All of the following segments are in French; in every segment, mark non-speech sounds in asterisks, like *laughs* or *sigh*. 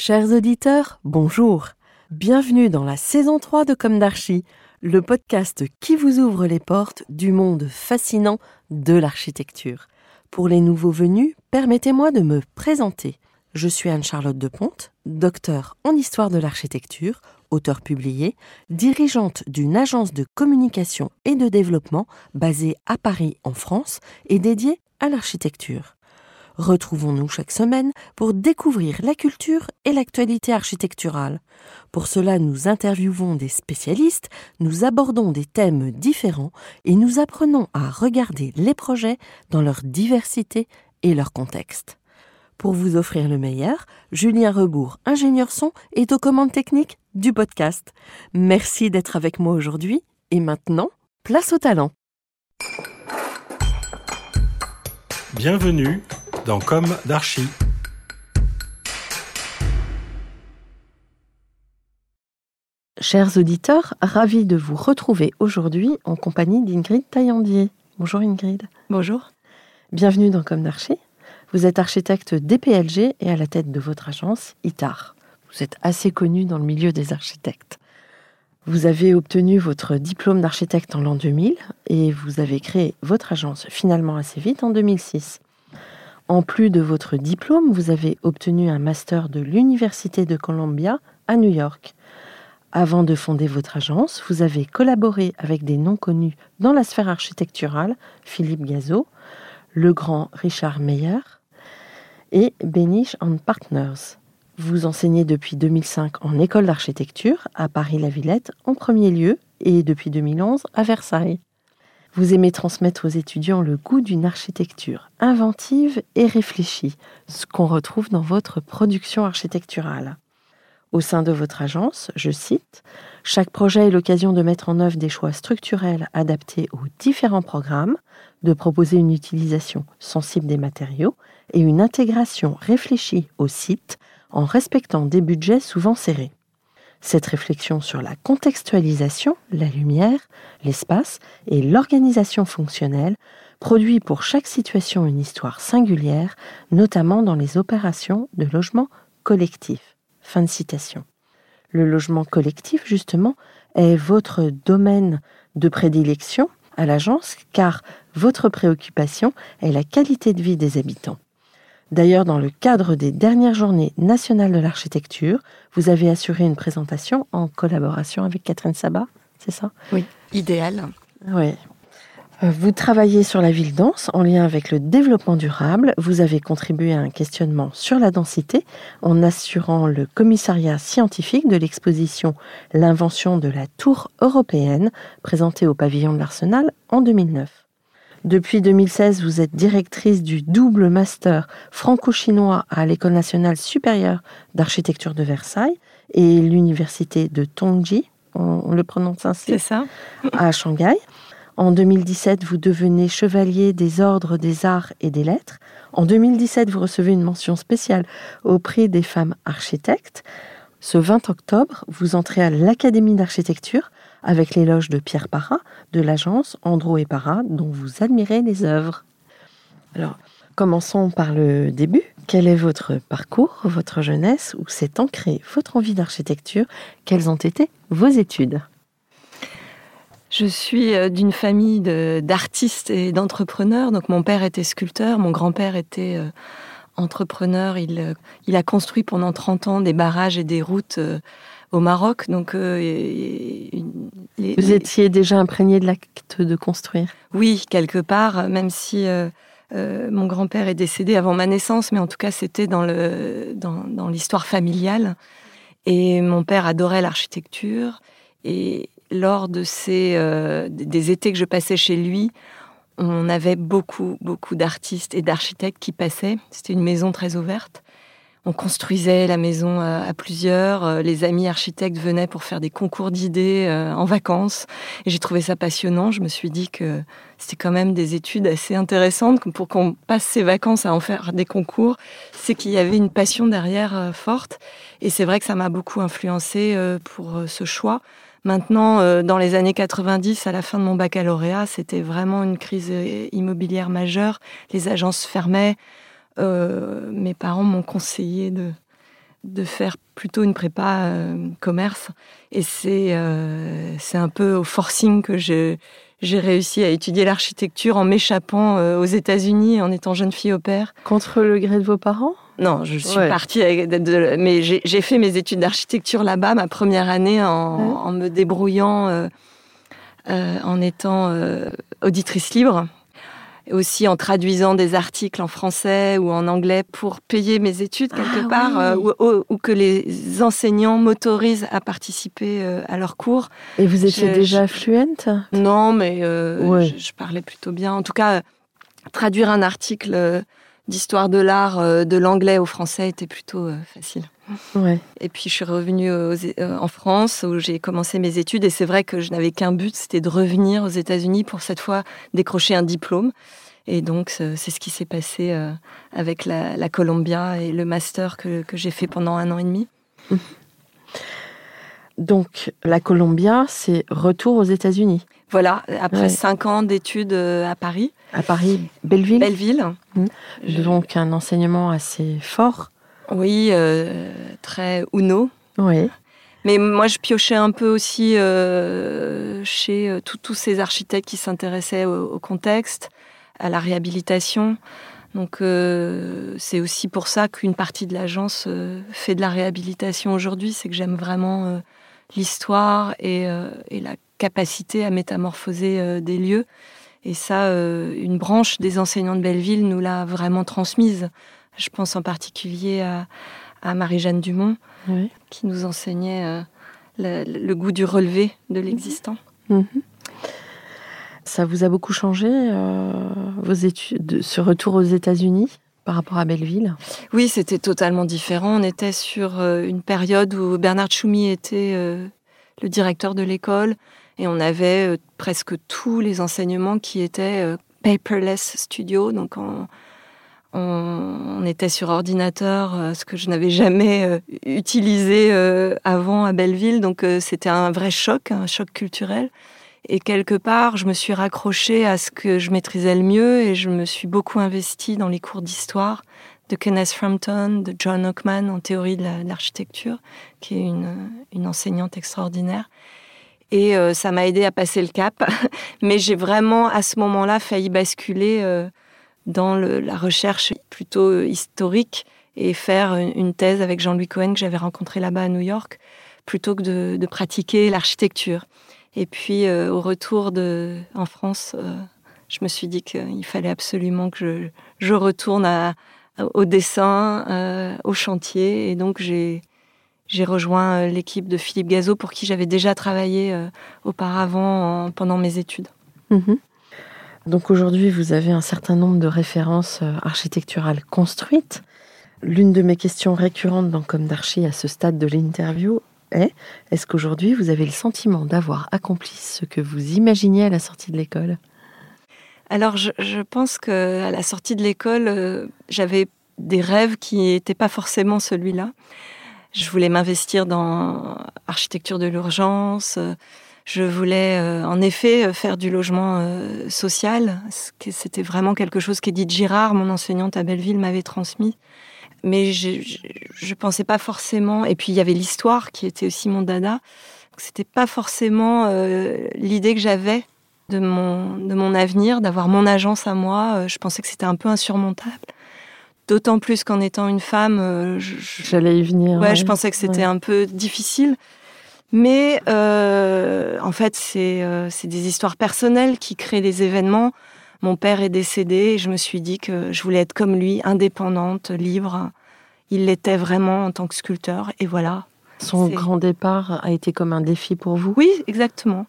Chers auditeurs, bonjour. Bienvenue dans la saison 3 de Comme d'Archie, le podcast qui vous ouvre les portes du monde fascinant de l'architecture. Pour les nouveaux venus, permettez-moi de me présenter. Je suis Anne-Charlotte Deponte, docteur en histoire de l'architecture, auteur publié, dirigeante d'une agence de communication et de développement basée à Paris en France et dédiée à l'architecture. Retrouvons-nous chaque semaine pour découvrir la culture et l'actualité architecturale. Pour cela, nous interviewons des spécialistes, nous abordons des thèmes différents et nous apprenons à regarder les projets dans leur diversité et leur contexte. Pour vous offrir le meilleur, Julien Rebourg, ingénieur son, est aux commandes techniques du podcast. Merci d'être avec moi aujourd'hui et maintenant, place au talent. Bienvenue dans Comme d'Archie. Chers auditeurs, ravis de vous retrouver aujourd'hui en compagnie d'Ingrid Taillandier. Bonjour Ingrid. Bonjour. Bienvenue dans Comme d'Archie. Vous êtes architecte DPLG et à la tête de votre agence ITAR. Vous êtes assez connu dans le milieu des architectes. Vous avez obtenu votre diplôme d'architecte en l'an 2000 et vous avez créé votre agence finalement assez vite en 2006. En plus de votre diplôme, vous avez obtenu un master de l'Université de Columbia à New York. Avant de fonder votre agence, vous avez collaboré avec des noms connus dans la sphère architecturale, Philippe Gazot, le grand Richard Meyer et Benish and Partners. Vous enseignez depuis 2005 en école d'architecture à Paris-la-Villette en premier lieu et depuis 2011 à Versailles. Vous aimez transmettre aux étudiants le goût d'une architecture inventive et réfléchie, ce qu'on retrouve dans votre production architecturale. Au sein de votre agence, je cite, Chaque projet est l'occasion de mettre en œuvre des choix structurels adaptés aux différents programmes, de proposer une utilisation sensible des matériaux et une intégration réfléchie au site en respectant des budgets souvent serrés. Cette réflexion sur la contextualisation, la lumière, l'espace et l'organisation fonctionnelle produit pour chaque situation une histoire singulière, notamment dans les opérations de logement collectif. Fin de citation. Le logement collectif, justement, est votre domaine de prédilection à l'agence car votre préoccupation est la qualité de vie des habitants. D'ailleurs, dans le cadre des dernières journées nationales de l'architecture, vous avez assuré une présentation en collaboration avec Catherine Sabat, c'est ça? Oui, idéal. Oui. Euh, Vous travaillez sur la ville dense en lien avec le développement durable. Vous avez contribué à un questionnement sur la densité en assurant le commissariat scientifique de l'exposition L'invention de la tour européenne présentée au pavillon de l'Arsenal en 2009. Depuis 2016, vous êtes directrice du double master franco-chinois à l'École nationale supérieure d'architecture de Versailles et l'université de Tongji, on, on le prononce ainsi, ça à Shanghai. En 2017, vous devenez chevalier des ordres des arts et des lettres. En 2017, vous recevez une mention spéciale au prix des femmes architectes. Ce 20 octobre, vous entrez à l'Académie d'architecture avec l'éloge de Pierre Parra de l'agence Andro et Parra dont vous admirez les œuvres. Alors, commençons par le début. Quel est votre parcours, votre jeunesse, où s'est ancrée votre envie d'architecture? Quelles ont été vos études? Je suis euh, d'une famille d'artistes et d'entrepreneurs. Donc mon père était sculpteur, mon grand-père était euh, entrepreneur. Il, euh, il a construit pendant 30 ans des barrages et des routes au Maroc. Donc euh, les- Vous étiez déjà imprégné de l'acte de construire Oui, quelque part, même si euh, euh, mon grand-père est décédé avant ma naissance, mais en tout cas, c'était dans le dans, dans l'histoire familiale. Et mon père adorait l'architecture. Et lors de ces des étés que je passais chez lui, on avait beaucoup, beaucoup d'artistes et d'architectes qui passaient. C'était une maison très ouverte. On construisait la maison à, plusieurs. Euh, les amis architectes venaient pour faire des concours d'idées euh, en vacances. Et j'ai trouvé ça passionnant. Je me suis dit que c'était quand même des études assez intéressantes pour qu'on passe ses vacances à en faire des concours. C'est qu'il y avait une passion derrière euh, forte. Et c'est vrai que ça m'a beaucoup influencé pour ce choix. Maintenant, dans les années 90, à la fin de mon baccalauréat, c'était vraiment une crise immobilière majeure. Les agences fermaient. Euh, mes parents m'ont conseillé de, de faire plutôt une prépa euh, commerce. Et c'est euh, un peu au forcing que j'ai réussi à étudier l'architecture en m'échappant aux États-Unis en étant jeune fille au père. Contre le gré de vos parents? Non, je suis partie, avec, mais j'ai fait mes études d'architecture là-bas, ma première année, en, en me débrouillant, en étant auditrice libre aussi en traduisant des articles en français ou en anglais pour payer mes études quelque ah part, euh, ou, que les enseignants m'autorisent à participer euh, à leurs cours. Et vous étiez déjà fluente? Non, mais euh, je, parlais plutôt bien. En tout cas, traduire un article d'histoire de l'art de l'anglais au français était plutôt facile. Ouais. Et puis je suis revenue en France où j'ai commencé mes études et c'est vrai que je n'avais qu'un but, c'était de revenir aux États-Unis pour cette fois décrocher un diplôme. Et donc, c'est ce qui s'est passé euh, avec la, Columbia et le master que, j'ai fait pendant un an et demi. Donc, la Columbia, c'est retour aux États-Unis. Voilà, après cinq ans d'études euh, à Paris. À Paris, Belleville. Belleville. Mmh. Donc, un enseignement assez fort. Oui, euh, très uno. Oui. Mais moi, je piochais un peu aussi chez tous ces architectes qui s'intéressaient au, contexte, à la réhabilitation. Donc euh, c'est aussi pour ça qu'une partie de l'agence euh, fait de la réhabilitation aujourd'hui, c'est que j'aime vraiment euh, l'histoire et, et, la capacité à métamorphoser des lieux. Et ça, une branche des enseignants de Belleville nous l'a vraiment transmise. Je pense en particulier à, à Marie-Jeanne Dumont, qui nous enseignait le, goût du relevé de l'existant. Mhm. Ça vous a beaucoup changé, euh, vos études, ce retour aux États-Unis? Par rapport à Belleville Oui, c'était totalement différent. On était sur euh, une période où Bernard Choumi était euh, le directeur de l'école et on avait presque tous les enseignements qui étaient paperless studio. Donc on, on, était sur ordinateur, ce que je n'avais jamais utilisé avant à Belleville. Donc c'était un vrai choc, un choc culturel. Et quelque part, je me suis raccrochée à ce que je maîtrisais le mieux et je me suis beaucoup investie dans les cours d'histoire de Kenneth Frampton, de John Ockman en théorie de l'architecture, qui est une, enseignante extraordinaire. Et euh, ça m'a aidé à passer le cap. *laughs* Mais j'ai vraiment, à ce moment-là, failli basculer euh, dans la recherche plutôt euh, historique et faire une, thèse avec Jean-Louis Cohen que j'avais rencontré là-bas à New York, plutôt que de pratiquer l'architecture. Et puis euh, au retour en France, euh, je me suis dit qu'il fallait absolument que je, retourne au dessin, euh, au chantier. Et donc j'ai rejoint l'équipe de Philippe Gazot pour qui j'avais déjà travaillé auparavant pendant mes études. Mhm. Donc aujourd'hui, vous avez un certain nombre de références architecturales construites. L'une de mes questions récurrentes dans Comme d'Archi à ce stade de l'interview est est-ce qu'aujourd'hui vous avez le sentiment d'avoir accompli ce que vous imaginiez à la sortie de l'école? Alors je, pense que à la sortie de l'école, euh, j'avais des rêves qui n'étaient pas forcément celui-là. Je voulais m'investir dans architecture de l'urgence. Je voulais euh, en effet faire du logement euh, social. C'était vraiment quelque chose qu'Edith Girard, mon enseignante à Belleville, m'avait transmis mais je, je, pensais pas forcément. Et puis il y avait l'histoire qui était aussi mon dada. C'était pas forcément euh, l'idée que j'avais de mon de mon avenir, d'avoir mon agence à moi. Euh, je pensais que c'était un peu insurmontable. D'autant plus qu'en étant une femme, euh, j'allais y venir. Ouais, je pensais que c'était un peu difficile. Mais en fait, c'est c'est des histoires personnelles qui créent des événements. Mon père est décédé et je me suis dit que je voulais être comme lui, indépendante, libre. Il l'était vraiment en tant que sculpteur et voilà. Son grand départ a été comme un défi pour vous? Oui, exactement.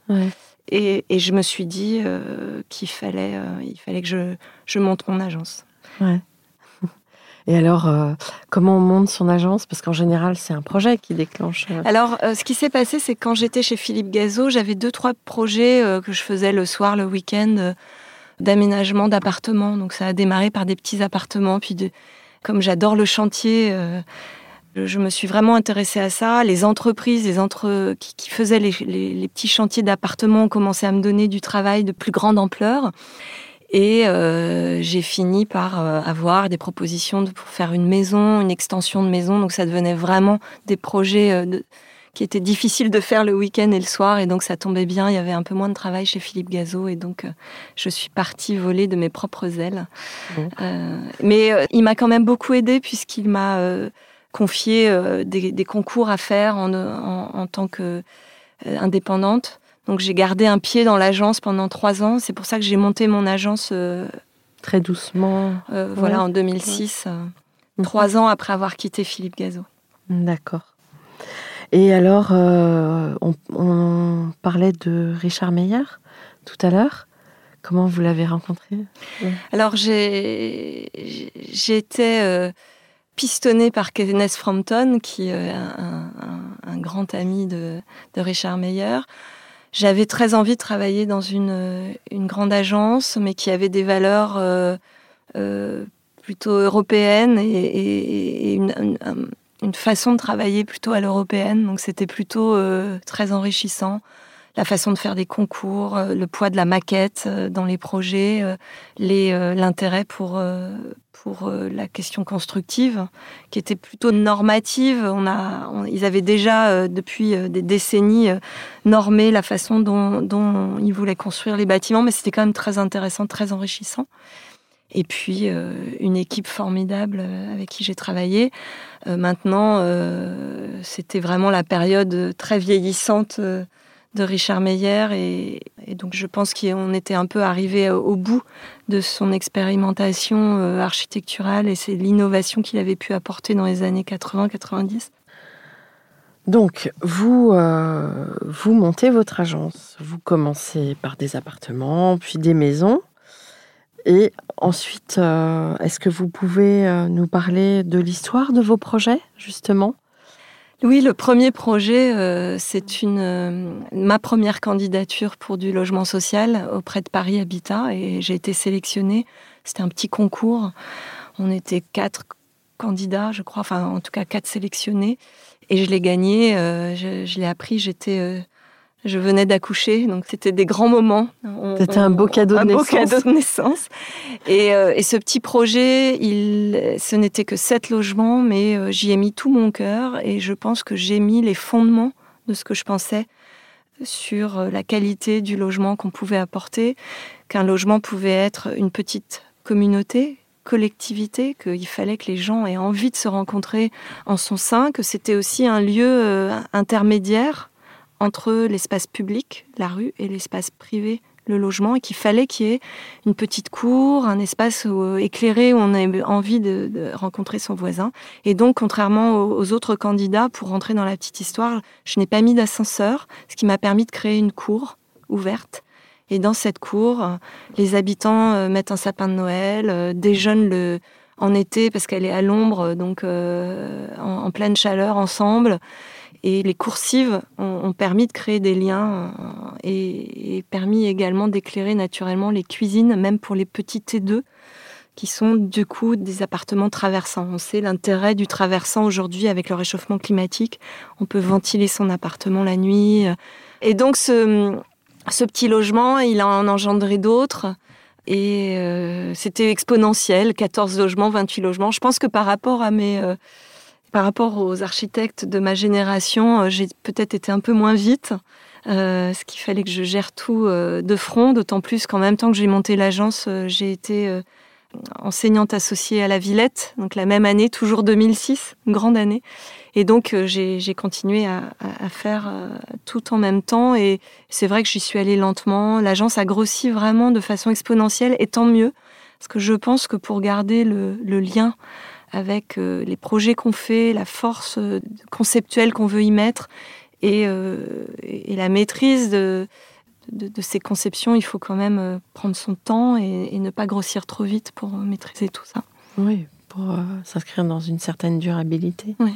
Et, et je me suis dit euh, qu'il fallait, euh, il fallait que je, je monte mon agence. Ouais. *laughs* Et alors, euh, comment on monte son agence? Parce qu'en général, c'est un projet qui déclenche. Alors, euh, ce qui s'est passé, c'est que quand j'étais chez Philippe Gazo, j'avais deux, trois projets euh, que je faisais le soir, le week-end, d'aménagement d'appartements. Donc, ça a démarré par des petits appartements. Puis, comme j'adore le chantier, euh, je- me suis vraiment intéressée à ça. Les entreprises, les entre... qui, faisaient les, petits chantiers d'appartements ont commencé à me donner du travail de plus grande ampleur. Et euh, j'ai fini par euh, avoir des propositions pour faire une maison, une extension de maison. Donc ça devenait vraiment des projets qui étaient difficiles de faire le week-end et le soir. Et donc ça tombait bien, il y avait un peu moins de travail chez Philippe Gazo. Et donc euh, je suis partie voler de mes propres ailes. Euh, mais euh, il m'a quand même beaucoup aidé puisqu'il m'a euh, confié euh, des, des concours à faire en, en, en tant qu'indépendante. Donc j'ai gardé un pied dans l'agence pendant trois ans. C'est pour ça que j'ai monté mon agence Très doucement. voilà, en 2006, euh, Mhm. trois ans après avoir quitté Philippe Gazo. D'accord. Et alors, euh, on, parlait de Richard Meyer tout à l'heure. Comment vous l'avez rencontré? Alors j'ai été euh, pistonnée par Kenneth Frampton, qui est un, grand ami de, Richard Meyer. J'avais très envie de travailler dans une, euh, une grande agence, mais qui avait des valeurs euh, euh, plutôt européennes et, une, une- un- une façon de travailler plutôt à l'européenne. Donc c'était plutôt euh, très enrichissant. La façon de faire des concours, euh, le poids de la maquette euh, dans les projets, l'intérêt pour, pour la question constructive, qui était plutôt normative. On a, ils avaient déjà, depuis des décennies, normé la façon dont, dont ils voulaient construire les bâtiments, mais c'était quand même très intéressant, très enrichissant. Et puis, euh, une équipe formidable euh, avec qui j'ai travaillé. Euh, maintenant, c'était vraiment la période très vieillissante de Richard Meyer et, donc je pense qu'on était un peu arrivé au bout de son expérimentation architecturale et c'est l'innovation qu'il avait pu apporter dans les années 80-90. Donc, vous, vous montez votre agence. Vous commencez par des appartements, puis des maisons. Et ensuite, euh, est-ce que vous pouvez euh, nous parler de l'histoire de vos projets, justement? Oui, le premier projet, euh, c'est ma première candidature pour du logement social auprès de Paris Habitat et j'ai été sélectionnée. C'était un petit concours. On était quatre candidats, je crois, enfin en tout cas quatre sélectionnés et je l'ai gagné. je je l'ai appris. J'étais je venais d'accoucher, donc c'était des grands moments. C'était un beau cadeau de un beau naissance. cadeau de naissance. Et, euh, et ce petit projet, il, ce n'était que sept logements, mais euh, j'y ai mis tout mon cœur et je pense que j'ai mis les fondements de ce que je pensais sur euh, la qualité du logement qu'on pouvait apporter, qu'un logement pouvait être une petite communauté, collectivité, qu'il fallait que les gens aient envie de se rencontrer en son sein, que c'était aussi un lieu euh, intermédiaire entre l'espace public, la rue, et l'espace privé, le logement, et qu'il fallait qu'il y ait une petite cour, un espace où- éclairé où on ait envie de, rencontrer son voisin. Et donc, contrairement aux, autres candidats, pour rentrer dans la petite histoire, je n'ai pas mis d'ascenseur, ce qui m'a permis de créer une cour ouverte. Et dans cette cour, euh, les habitants euh, mettent un sapin de Noël, euh, déjeunent le, en été parce qu'elle est à l'ombre, donc euh, en, pleine chaleur ensemble. Et les coursives ont, permis de créer des liens euh, et, permis également d'éclairer naturellement les cuisines, même pour les petits T2, qui sont du coup des appartements traversants. On sait l'intérêt du traversant aujourd'hui avec le réchauffement climatique. On peut ventiler son appartement la nuit. Et donc ce, petit logement, il en engendré d'autres. Et euh, c'était exponentiel, 14 logements, 28 logements. Je pense que par rapport à mes... euh, par rapport aux architectes de ma génération, euh, j'ai peut-être été un peu moins vite, ce qu'il fallait que je gère tout de front, d'autant plus qu'en même temps que j'ai monté l'agence, j'ai été enseignante associée à la Villette, donc la même année, toujours 2006, une grande année. Et donc euh, j'ai continué à, à- faire euh, tout en même temps. Et c'est vrai que j'y suis allée lentement. L'agence a grossi vraiment de façon exponentielle, et tant mieux, parce que je pense que pour garder le, le lien avec euh, les projets qu'on fait, la force conceptuelle qu'on veut y mettre et, euh, et la maîtrise de, de, ces conceptions, il faut quand même euh, prendre son temps et, ne pas grossir trop vite pour maîtriser tout ça. Oui, pour s'inscrire dans une certaine durabilité. Oui.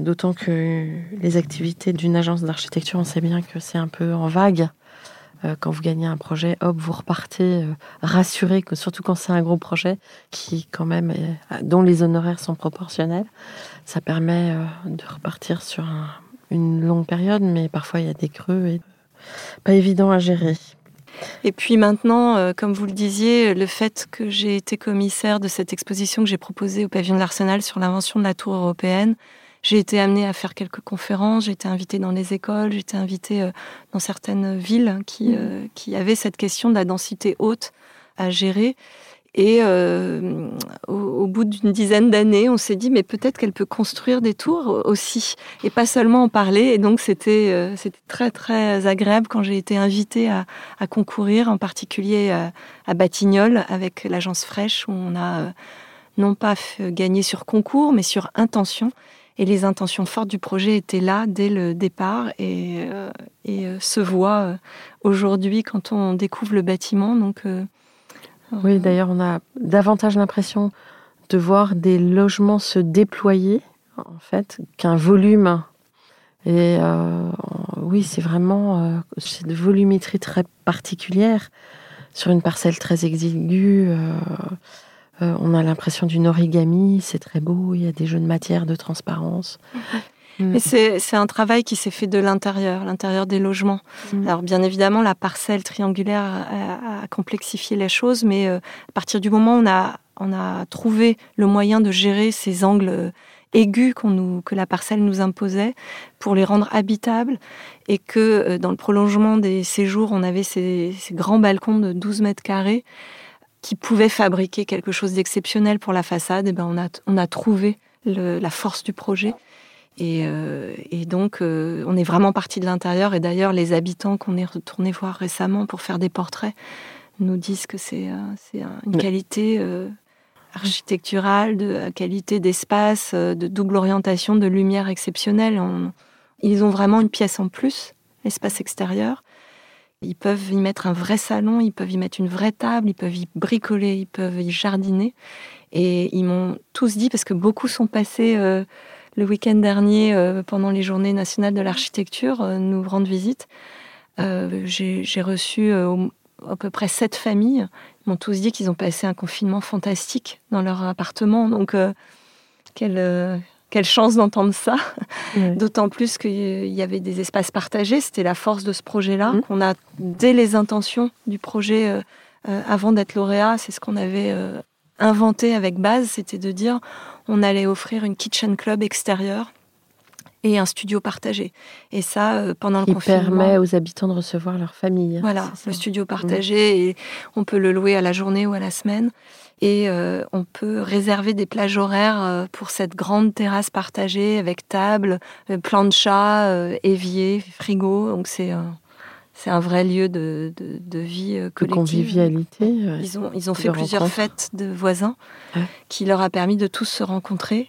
D'autant que les activités d'une agence d'architecture, on sait bien que c'est un peu en vague. Euh, quand vous gagnez un projet, hop, vous repartez euh, rassuré, que surtout quand c'est un gros projet qui, quand même, dont les honoraires sont proportionnels. Ça permet euh, de repartir sur une longue période, mais parfois il y a des creux et pas évident à gérer. Et puis maintenant, comme vous le disiez, le fait que j'ai été commissaire de cette exposition que j'ai proposée au pavillon de l'Arsenal sur l'invention de la tour européenne, j'ai été amenée à faire quelques conférences, j'ai été invitée dans les écoles, j'ai été invitée euh, dans certaines villes qui, mmh. euh, qui avaient cette question de la densité haute à gérer. Et euh, au, bout d'une dizaine d'années, on s'est dit, mais peut-être qu'elle peut construire des tours aussi, et pas seulement en parler. Et donc, c'était c'était très, très agréable quand j'ai été invitée à, concourir, en particulier à, à Batignolles, avec l'agence Fraîche, où on a non pas gagné sur concours, mais sur intention. Et les intentions fortes du projet étaient là dès le départ et, euh, et euh, se voient euh, aujourd'hui quand on découvre le bâtiment. Donc, oui, d'ailleurs, on a davantage l'impression de voir des logements se déployer, en fait, qu'un volume. Et oui, c'est vraiment c'est de volumétrie très particulière sur une parcelle très exiguë. Euh, on a l'impression d'une origami, c'est très beau, il y a des jeux de matière, de transparence. *laughs* Mais c'est un travail qui s'est fait de l'intérieur, l'intérieur des logements. Mm. Alors bien évidemment, la parcelle triangulaire a, complexifié les choses, mais euh, à partir du moment où on a, on a trouvé le moyen de gérer ces angles euh, aigus nous, que la parcelle nous imposait pour les rendre habitables et que dans le prolongement des séjours, on avait ces, ces grands balcons de 12 mètres carrés qui pouvait fabriquer quelque chose d'exceptionnel pour la façade, et eh ben on a, on a trouvé la force du projet. Et, euh, donc, euh, on est vraiment parti de l'intérieur. Et d'ailleurs, les habitants qu'on est retourné voir récemment pour faire des portraits nous disent que c'est euh, une qualité architecturale, de qualité d'espace, de double orientation, de lumière exceptionnelle. ils ont vraiment une pièce en plus, l'espace extérieur. Ils peuvent y mettre un vrai salon, ils peuvent y mettre une vraie table, ils peuvent y bricoler, ils peuvent y jardiner. Et ils m'ont tous dit, parce que beaucoup sont passés le week-end dernier euh, pendant les journées nationales de l'architecture, euh, nous rendre visite. J'ai reçu à peu près sept familles. Ils m'ont tous dit qu'ils ont passé un confinement fantastique dans leur appartement. Donc, quelle quelle chance d'entendre ça. *laughs* D'autant plus qu'il y avait des espaces partagés. C'était la force de ce projet-là, mmh. qu'on a dès les intentions du projet euh, euh, avant d'être lauréat. C'est ce qu'on avait euh, inventé avec base, c'était de dire on allait offrir une kitchen club extérieure et un studio partagé. Et ça, pendant le confinement. Qui permet aux habitants de recevoir leur famille. Voilà, le studio partagé, et on peut le louer à la journée ou à la semaine. Et euh, on peut réserver des plages horaires euh, pour cette grande terrasse partagée avec table, euh, plancha, évier, frigo. Donc c'est c'est un vrai lieu de, de, vie collective. De convivialité. Ils ont, ils ont fait plusieurs fêtes de voisins qui leur a permis de tous se rencontrer.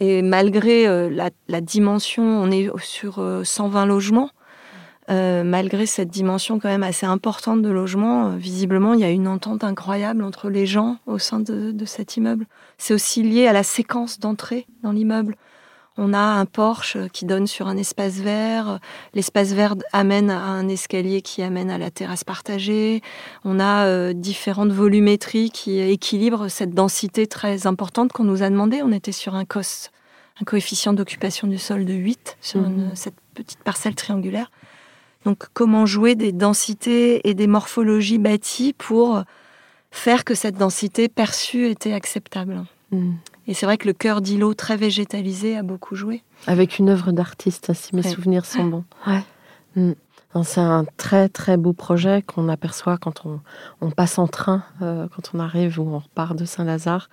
Et malgré la, la, dimension, on est sur 120 logements, euh, malgré cette dimension quand même assez importante de logement, euh, visiblement, il y a une entente incroyable entre les gens au sein de, cet immeuble. C'est aussi lié à la séquence d'entrée dans l'immeuble. On a un porche qui donne sur un espace vert. L'espace vert amène à un escalier qui amène à la terrasse partagée. On a euh, différentes volumétries qui équilibrent cette densité très importante qu'on nous a demandé. On était sur un COS, un coefficient d'occupation du sol de 8 sur mmh. cette petite parcelle triangulaire. Donc comment jouer des densités et des morphologies bâties pour faire que cette densité perçue était acceptable? Hmm. Et c'est vrai que le cœur d'îlot très végétalisé a beaucoup joué. Avec une œuvre d'artiste, si mes souvenirs sont bons. Hmm. C'est un très très beau projet qu'on aperçoit quand on, passe en train, euh, quand on arrive ou on repart de Saint-Lazare.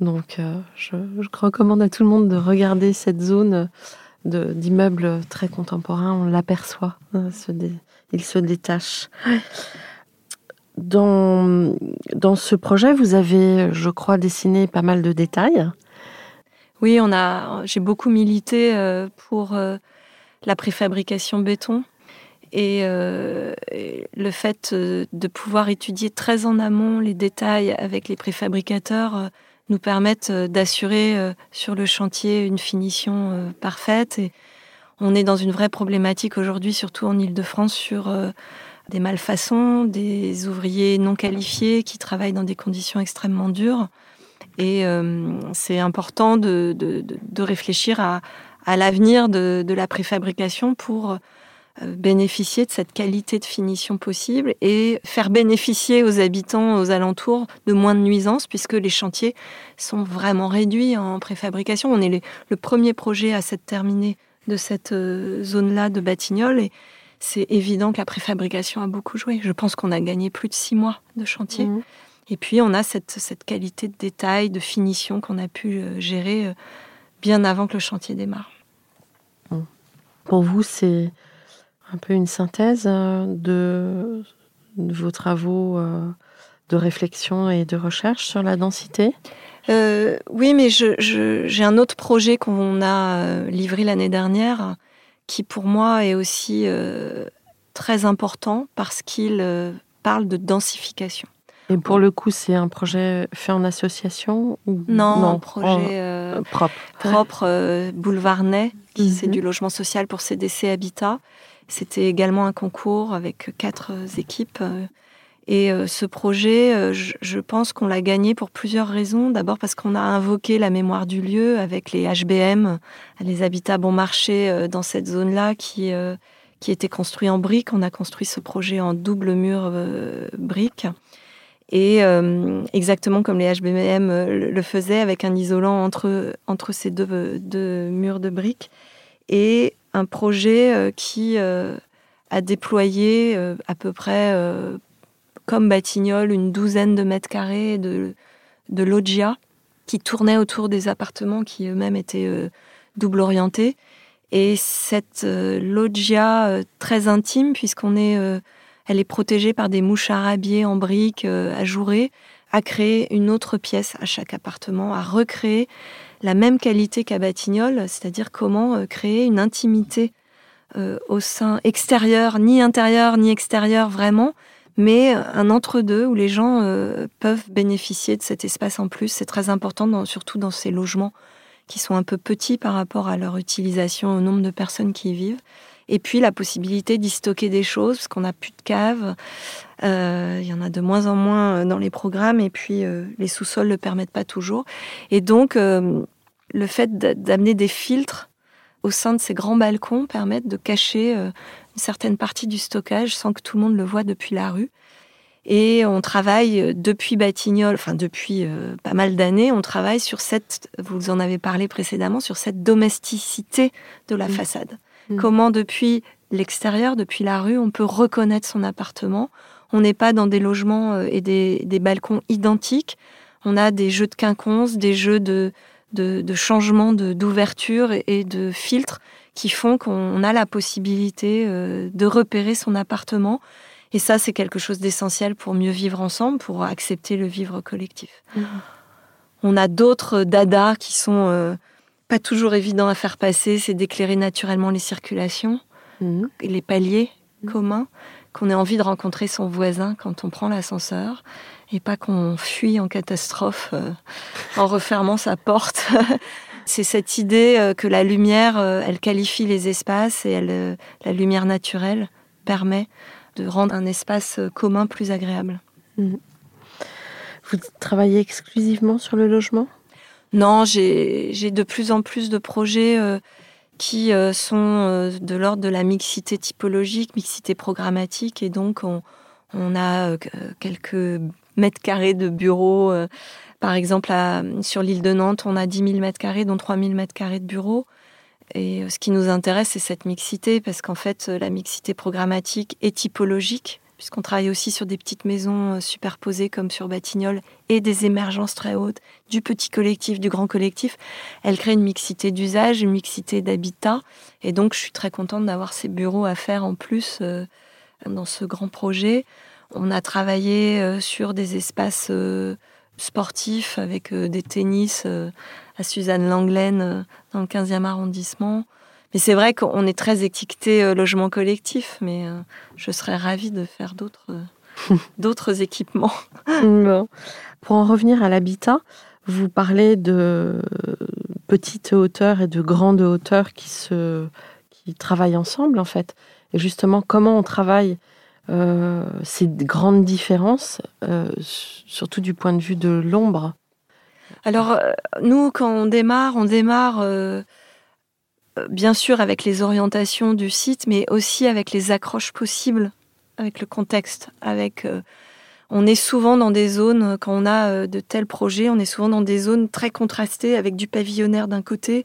Donc euh, je, je, recommande à tout le monde de regarder cette zone d'immeubles très contemporains, on l'aperçoit. Hein, il se détache. Dans, dans ce projet, vous avez, je crois, dessiné pas mal de détails. Oui, on a, j'ai beaucoup milité euh, pour euh, la préfabrication béton. Et, le fait de pouvoir étudier très en amont les détails avec les préfabricateurs nous permettent d'assurer sur le chantier une finition parfaite. Et on est dans une vraie problématique aujourd'hui, surtout en Ile-de-France, sur des malfaçons, des ouvriers non qualifiés qui travaillent dans des conditions extrêmement dures. Et euh, c'est important de, réfléchir à, l'avenir de, la préfabrication pour euh, bénéficier de cette qualité de finition possible et faire bénéficier aux habitants aux alentours de moins de nuisances puisque les chantiers sont vraiment réduits en préfabrication. On est le premier projet à s'être terminé de cette euh, zone-là de Batignolles c'est évident que la préfabrication a beaucoup joué. Je pense qu'on a gagné plus de six mois de chantier. Mmh. Et puis, on a cette, cette, qualité de détail, de finition qu'on a pu euh, gérer euh, bien avant que le chantier démarre. Pour vous, c'est un peu une synthèse euh, de, vos travaux de réflexion et de recherche sur la densité? Oui, mais j'ai un autre projet qu'on a livré l'année dernière qui pour moi est aussi euh, très important parce qu'il euh, parle de densification. Et pour le coup, c'est un projet fait en association ou Non, un projet euh, propre. Propre, Boulevard Ney, qui c'est mhm. du logement social pour CDC Habitat. C'était également un concours avec quatre équipes. Et ce projet, je pense qu'on l'a gagné pour plusieurs raisons. D'abord parce qu'on a invoqué la mémoire du lieu avec les HBM, les habitats bon marché dans cette zone-là qui, qui était construit en briques. On a construit ce projet en double mur briques. Et exactement comme les HBM le faisaient, avec un isolant entre, entre ces deux, deux murs de briques. Et un projet qui a déployé à peu près comme Batignolles, une douzaine de mètres carrés de, loggia qui tournaient autour des appartements qui eux-mêmes étaient euh, double orientés. Et cette euh, loggia euh, très intime, puisqu'on est, elle est protégée par des mouches arabiées en briques ajourées, a créé une autre pièce à chaque appartement, a recréé la même qualité qu'à Batignolles, c'est-à-dire comment créer une intimité au sein extérieur, ni intérieur ni extérieur vraiment, mais un entre-deux où les gens euh, peuvent bénéficier de cet espace en plus. C'est très important, surtout dans ces logements qui sont un peu petits par rapport à leur utilisation, au nombre de personnes qui y vivent. Et puis la possibilité d'y stocker des choses, parce qu'on n'a plus de caves. Euh, il y en a de moins en moins euh, dans les programmes, et puis les sous-sols ne le permettent pas toujours. Et donc, le fait d'amener des filtres au sein de ces grands balcons permettent de cacher une certaine partie du stockage sans que tout le monde le voit depuis la rue. Et on travaille euh, depuis Batignolles, enfin depuis euh, pas mal d'années, on travaille sur cette, vous en avez parlé précédemment, sur cette domesticité de la mmh. façade. Mmh. Comment depuis l'extérieur, depuis la rue, on peut reconnaître son appartement. On n'est pas dans des logements euh, et des, des, balcons identiques. On a des jeux de quinconces, des jeux de, de, de changement d'ouverture et de filtres qui font qu'on a la possibilité euh, de repérer son appartement. Et ça, c'est quelque chose d'essentiel pour mieux vivre ensemble, pour accepter le vivre collectif. Mmh. On a d'autres dadas qui sont euh, pas toujours évidents à faire passer, c'est d'éclairer naturellement les circulations, mmh. les paliers mmh. communs, qu'on ait envie de rencontrer son voisin quand on prend l'ascenseur, et pas qu'on fuit en catastrophe euh, en refermant sa porte. *laughs* C'est cette idée euh, que la lumière, euh, elle qualifie les espaces et elle, la lumière naturelle permet de rendre un espace commun plus agréable. Mhm. Vous travaillez exclusivement sur le logement? Non, j'ai de plus en plus de projets qui sont de l'ordre de la mixité typologique, mixité programmatique, et donc on, on a quelques mètres carrés de bureaux par exemple, sur l'île de Nantes, on a 10 000 mètres carrés, dont 3 000 mètres carrés de bureaux. Et euh, ce qui nous intéresse, c'est cette mixité, parce qu'en fait, euh, la mixité programmatique est typologique, puisqu'on travaille aussi sur des petites maisons euh, superposées comme sur Batignolles et des émergences très hautes, du petit collectif, du grand collectif. Elle crée une mixité d'usage, une mixité d'habitat. Et donc, je suis très contente d'avoir ces bureaux à faire en plus dans ce grand projet. On a travaillé sur des espaces sportif avec euh, des tennis euh, à Suzanne Langlaine euh, dans le 15e arrondissement. Mais c'est vrai qu'on est très étiqueté logement collectif, mais je serais ravie de faire d'autres *laughs* d'autres équipements. Pour en revenir à l'habitat, vous parlez de petites hauteurs et de grandes hauteurs qui se qui travaillent ensemble en fait. Justement, comment on travaille euh, ces grandes différences, euh, surtout du point de vue de l'ombre? Alors, euh, nous, quand on démarre, on démarre bien sûr avec les orientations du site, mais aussi avec les accroches possibles, avec le contexte, avec on est souvent dans des zones, quand on a de tels projets, on est souvent dans des zones très contrastées avec du pavillonnaire d'un côté,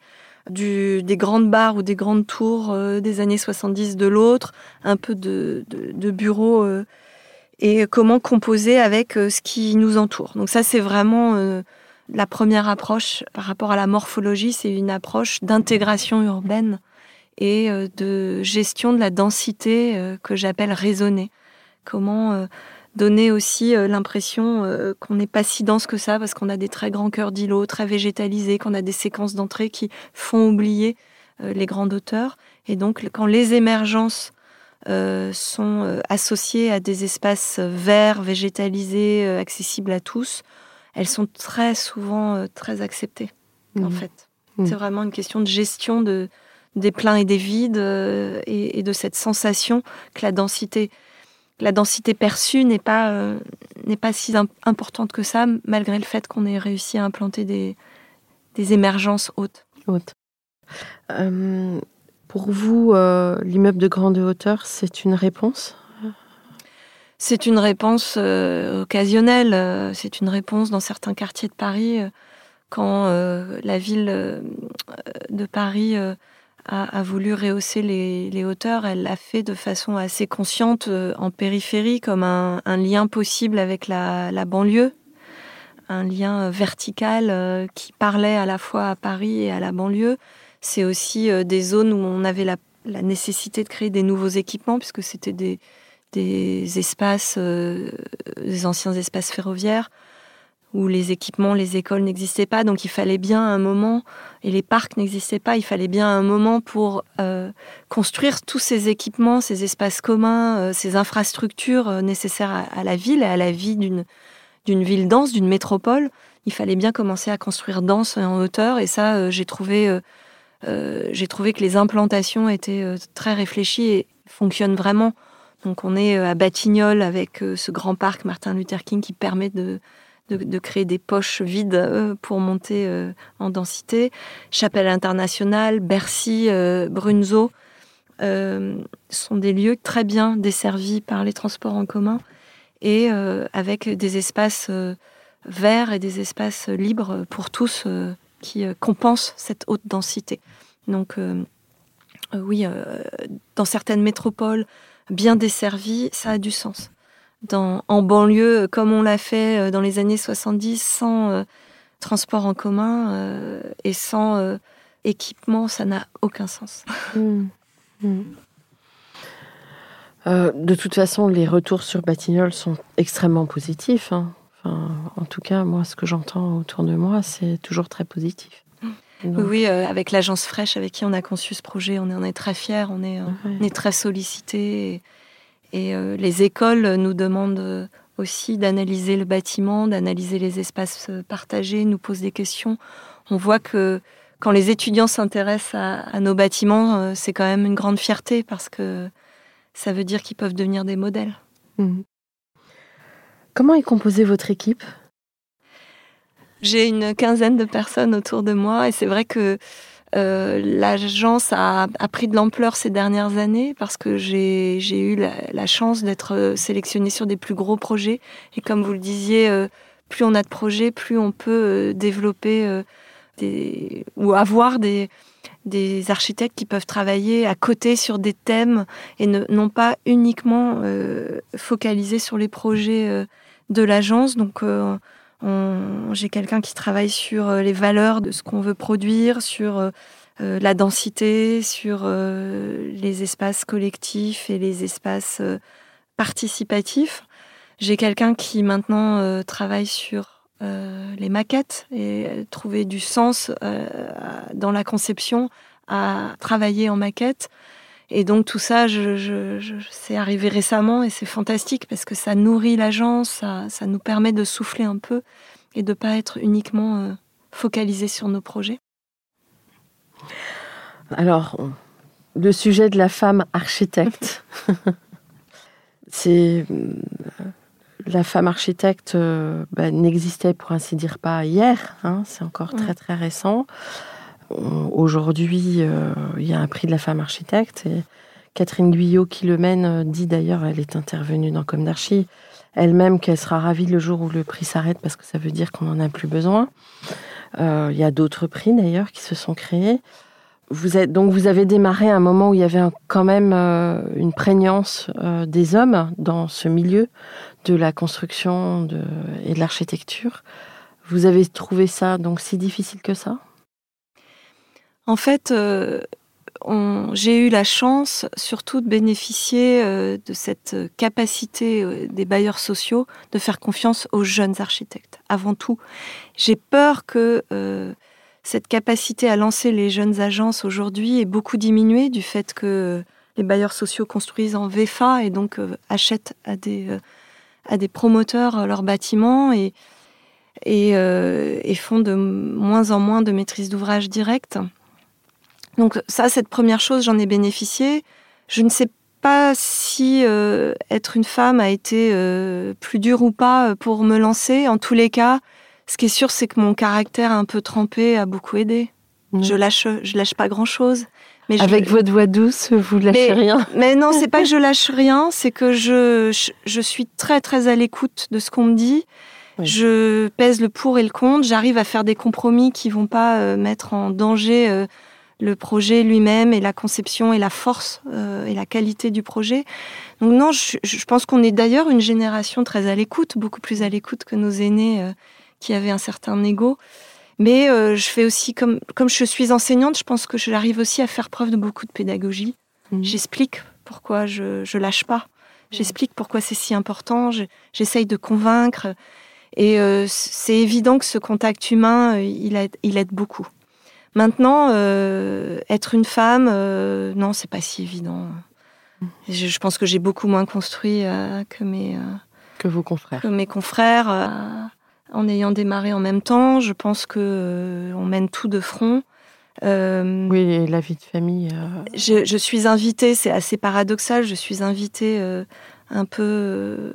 des grandes barres ou des grandes tours euh, des années 70 de l'autre, un peu de, bureaux euh, et comment composer avec euh, ce qui nous entoure. Donc ça, c'est vraiment la première approche par rapport à la morphologie, c'est une approche d'intégration urbaine et de gestion de la densité que j'appelle raisonnée. Comment donner aussi euh, l'impression euh, qu'on n'est pas si dense que ça parce qu'on a des très grands cœurs d'îlots, très végétalisés, qu'on a des séquences d'entrée qui font oublier euh, les grandes hauteurs. Et donc, quand les émergences sont associées à des espaces verts, végétalisés, accessibles à tous, elles sont très souvent très acceptées, en mmh. fait. Mmh. C'est vraiment une question de gestion de, des pleins et des vides et, et, de cette sensation que la densité la densité perçue n'est pas, euh, n'est pas si importante que ça, malgré le fait qu'on ait réussi à implanter des, des émergences hautes. hautes. Euh, pour vous, euh, l'immeuble de grande hauteur, c'est une réponse? C'est une réponse occasionnelle. C'est une réponse dans certains quartiers de Paris quand la ville de Paris a, voulu rehausser les, hauteurs, elle l'a fait de façon assez consciente euh, en périphérie, comme un, lien possible avec la, banlieue, un lien euh, vertical euh, qui parlait à la fois à Paris et à la banlieue. C'est aussi des zones où on avait la, nécessité de créer des nouveaux équipements, puisque c'était des, espaces, des anciens espaces ferroviaires où les équipements, les écoles n'existaient pas, donc il fallait bien un moment, et les parcs n'existaient pas, il fallait bien un moment pour euh, construire tous ces équipements, ces espaces communs, euh, ces infrastructures euh, nécessaires à, la ville et à la vie d'une d'une ville dense, d'une métropole. Il fallait bien commencer à construire dense et en hauteur, et ça, j'ai trouvé, j'ai trouvé que les implantations étaient très réfléchies et fonctionnent vraiment. Donc on est à Batignolles avec ce grand parc Martin Luther King qui permet de de, créer des poches vides euh, pour monter euh, en densité. Chapelle internationale, Bercy, euh, Brunzo sont des lieux très bien desservis par les transports en commun et avec des espaces verts et des espaces libres pour tous qui compensent cette haute densité. Donc oui, dans certaines métropoles bien desservies, ça a du sens en banlieue, euh, comme on l'a fait euh, dans les années 70, sans euh, transport en commun et sans équipement, ça n'a aucun sens. *laughs* Mmh. Mmh. de toute façon, les retours sur Batignolles sont extrêmement positifs. Hein. en tout cas, moi, ce que j'entends autour de moi, c'est toujours très positif. Oui, avec l'agence Fraîche avec qui on a conçu ce projet, on, est, très fiers, on est, on est très sollicités. Et euh, les écoles nous demandent aussi d'analyser le bâtiment, d'analyser les espaces partagés, nous posent des questions. On voit que quand les étudiants s'intéressent à, nos bâtiments, euh, c'est quand même une grande fierté parce que ça veut dire qu'ils peuvent devenir des modèles. Mmh. Comment est composée votre équipe? J'ai une quinzaine de personnes autour de moi et c'est vrai que euh, l'agence a, pris de l'ampleur ces dernières années parce que j'ai eu la, chance d'être euh, sélectionnée sur des plus gros projets. Et comme vous le disiez, euh, plus on a de projets, plus on peut développer ou avoir des, architectes qui peuvent travailler à côté sur des thèmes et non pas uniquement focaliser sur les projets de l'agence. Donc, j'ai quelqu'un qui travaille sur euh, les valeurs de ce qu'on veut produire, sur euh, euh, la densité, sur les espaces collectifs et les espaces participatifs. J'ai quelqu'un qui maintenant travaille sur les maquettes et trouver du sens dans la conception à travailler en maquette. Et donc tout ça, je, je, je- c'est arrivé récemment et c'est fantastique parce que ça nourrit l'agence, ça, ça nous permet de souffler un peu et de pas être uniquement euh, focalisé sur nos projets. Alors, le sujet de la femme architecte, *laughs* c'est la femme architecte euh, bah, n'existait pour ainsi dire pas hier, hein, c'est encore très très récent. On- Aujourd'hui, euh, il y a un prix de la femme architecte et Catherine Guyot qui le mène euh, dit d'ailleurs, elle est intervenue dans Comme d'Archi, elle-même qu'elle sera ravie le jour où le prix s'arrête parce que ça veut dire qu'on n'en a plus besoin. Euh, il y a d'autres prix d'ailleurs qui se sont créés. Vous donc vous avez démarré à un moment où il y avait quand même euh, une prégnance euh, des hommes dans ce milieu de la construction et de l'architecture. Vous avez trouvé ça donc si difficile que ça? En fait, euh, j'ai eu la chance surtout de bénéficier euh, de cette capacité euh, des bailleurs sociaux de faire confiance aux jeunes architectes. Avant tout, j'ai peur que cette capacité à lancer les jeunes agences aujourd'hui ait beaucoup diminué du fait que les bailleurs sociaux construisent en VFA et donc achètent à des, promoteurs leurs bâtiments et font de moins en moins de maîtrise d'ouvrage directe. Donc ça, cette première chose, j'en ai bénéficié. Je ne sais pas si euh, être une femme a été euh, plus dur ou pas euh, pour me lancer. En tous les cas, ce qui est sûr, c'est que mon caractère un peu trempé a beaucoup aidé. Je lâche, je lâche pas grand chose. Mais je- Avec votre voix douce, vous lâchez Mais- rien. *laughs* mais non, c'est pas que je lâche rien, c'est que je, je, je suis très très à l'écoute de ce qu'on me dit. Oui. Je pèse le pour et le contre. J'arrive à faire des compromis qui vont pas euh, mettre en danger euh, le projet lui-même et la conception et la force euh, et la qualité du projet. Donc non, je, je pense qu'on est d'ailleurs une génération très à l'écoute, beaucoup plus à l'écoute que nos aînés euh, qui avaient un certain ego. Mais euh, je fais aussi comme comme je suis enseignante, je pense que j'arrive aussi à faire preuve de beaucoup de pédagogie. Mhm. J'explique pourquoi je, je lâche pas. J'explique pourquoi c'est si important. Je- J'essaye de convaincre. Et euh, c'est évident que ce contact humain, euh, il aide, il aide beaucoup. Maintenant, euh, être une femme, euh, non, c'est pas si évident. Je, je pense que j'ai beaucoup moins construit euh, que mes, euh, Que vos confrères. que mes confrères en ayant démarré en même temps. Je pense que on mène tout de front. Oui, et la vie de famille. je, je suis invitée, c'est assez paradoxal, je suis invitée un peu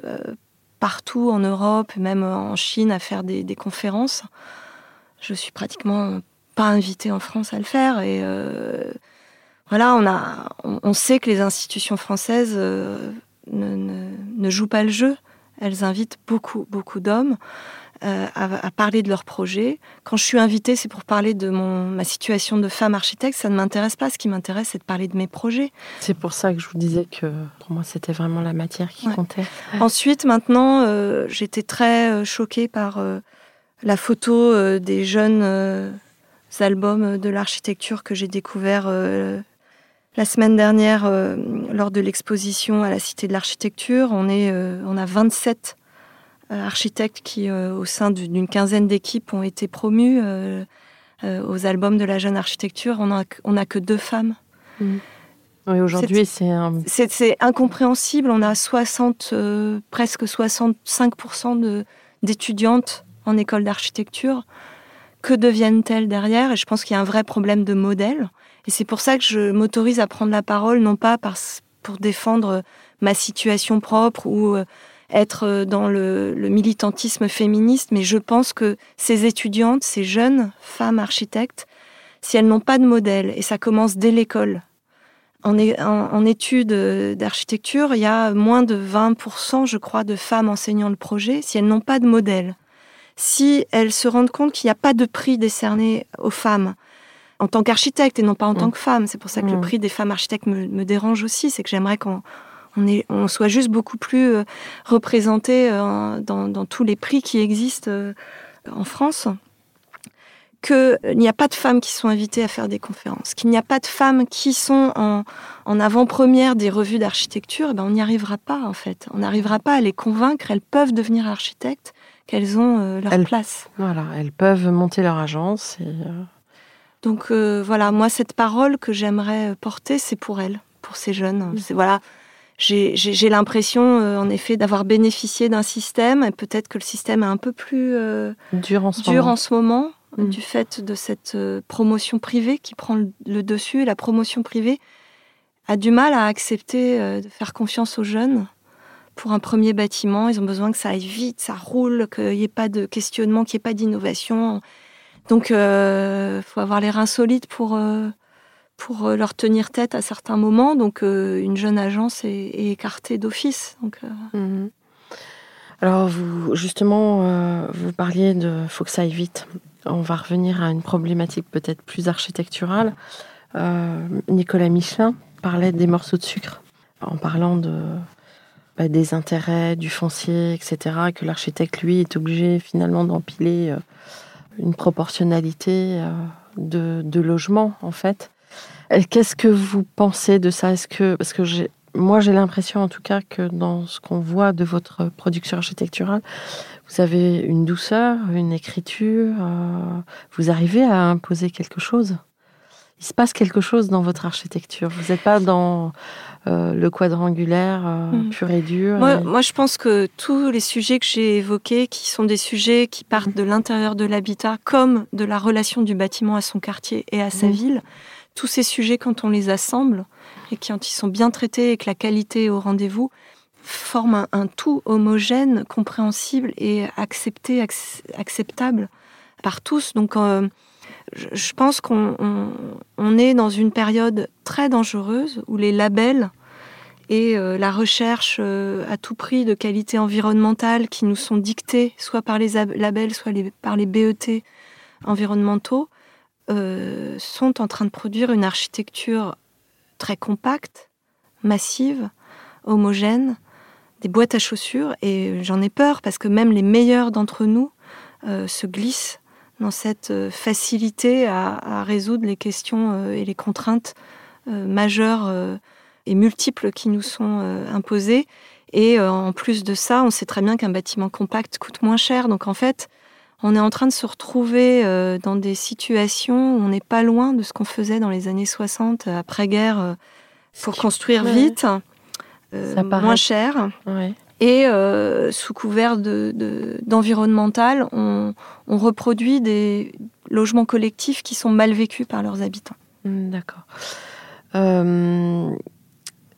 partout en Europe, même en Chine, à faire des, des conférences. Je suis pratiquement pas invitée en France à le faire. Et euh, voilà, on, a, on, on sait que les institutions françaises euh, ne, ne- ne jouent pas le jeu. Elles invitent beaucoup, beaucoup d'hommes euh, à, à parler de leurs projets. Quand je suis invitée, c'est pour parler de mon, ma situation de femme architecte. Ça ne m'intéresse pas. Ce qui m'intéresse, c'est de parler de mes projets. C'est pour ça que je vous disais que pour moi, c'était vraiment la matière qui Ouais. comptait. Ensuite, maintenant, j'étais très choquée par la photo des jeunes albums de l'architecture que j'ai découvert euh, la semaine dernière euh, lors de l'exposition à la Cité de l'Architecture. On, est, euh, on a 27 euh, architectes qui, au sein du- d'une quinzaine d'équipes, ont été promus aux albums de la jeune architecture. On n'a on a que deux femmes. Oui, aujourd'hui, c'est un. Incompréhensible. On a 60, euh, presque 65% de- d'étudiantes en école d'architecture. Que deviennent-elles derrière? Et je pense qu'il y a un vrai problème de modèle. Et c'est pour ça que je m'autorise à prendre la parole, non pas pour défendre ma situation propre ou euh, être euh, dans le, militantisme féministe, mais je pense que ces étudiantes, ces jeunes femmes architectes, si elles n'ont pas de modèle, et ça commence dès l'école, en, études euh, d'architecture, il y a moins de 20%, je crois, de femmes enseignant le projet, si elles n'ont pas de modèle. Si elles se rendent compte qu'il n'y a pas de prix décerné aux femmes en tant qu'architecte et non pas en tant Mm. que femme, c'est pour ça que le Mm. prix des femmes architectes me, me dérange aussi, c'est que j'aimerais qu'on on, est- on soit juste beaucoup plus euh, représentés euh, dans, dans tous les prix qui existent euh, en France qu'il n'y a pas de femmes qui sont invitées à faire des conférences, qu'il n'y a pas de femmes qui sont en, en avant-première des revues d'architecture, ben on n'y arrivera pas en fait. On n'arrivera pas à les convaincre, elles peuvent devenir architectes, qu'elles ont euh, leur Elles- place. Voilà, elles peuvent monter leur agence et, euh, Donc voilà, moi cette parole que j'aimerais porter, c'est pour elle, pour ces jeunes. C'est voilà, j'ai l'impression, en effet, d'avoir bénéficié d'un système. Et peut-être que le système est un peu plus dur en ce dur moment. En ce moment Mm. du fait de cette promotion privée qui prend le dessus. Et la promotion privée a du mal à accepter de faire confiance aux jeunes pour un premier bâtiment. Ils ont besoin que ça aille vite, ça roule, qu'il n'y ait pas de questionnement, qu'il n'y ait pas d'innovation. Donc, il euh, faut avoir les reins solides pour, euh, pour euh, leur tenir tête à certains moments. Donc, une jeune agence est, écartée d'office. Donc, mmh. Alors, vous, justement, vous parliez de faut que ça aille vite. On va revenir à une problématique peut-être plus architecturale. Nicolas Michelin parlait des morceaux de sucre en parlant de bah, des intérêts, du foncier, etc., que l'architecte, lui, est obligé finalement d'empiler euh, une proportionnalité euh, de, de logements, en fait. Qu'est-ce que vous pensez de ça? Est-ce que parce que j'ai moi j'ai l'impression en tout cas que dans ce qu'on voit de votre production architecturale, vous avez une douceur, une écriture, euh, vous arrivez à imposer quelque chose? Il se passe quelque chose dans votre architecture. Vous n'êtes pas dans euh, le quadrangulaire euh, mmh. pur et dur. Moi, et... moi, je pense que tous les sujets que j'ai évoqués, qui sont des sujets qui partent mmh. de l'intérieur de l'habitat, comme de la relation du bâtiment à son quartier et à sa mmh. ville, tous ces sujets, quand on les assemble et quand ils sont bien traités et que la qualité est au rendez-vous, forment un, un, tout homogène, compréhensible et accepté, ac acceptable par tous. Donc, euh, je pense qu'on on, on est dans une période très dangereuse où les labels et euh, la recherche euh, à tout prix de qualité environnementale qui nous sont dictés soit par les labels, soit par les BET environnementaux, euh, sont en train de produire une architecture très compacte, massive, homogène, des boîtes à chaussures. Et j'en ai peur parce que même les meilleurs d'entre nous se glissent dans cette facilité à, à résoudre les questions euh, et les contraintes euh, majeures euh, et multiples qui nous sont imposées. Et en plus de ça, on sait très bien qu'un bâtiment compact coûte moins cher. Donc en fait, on est en train de se retrouver dans des situations où on n'est pas loin de ce qu'on faisait dans les années 60, après-guerre, pour construire vite, moins cher. Ouais. Et euh, sous couvert d'environnemental, de, de, on, on, reproduit des logements collectifs qui sont mal vécus par leurs habitants. D'accord. Euh,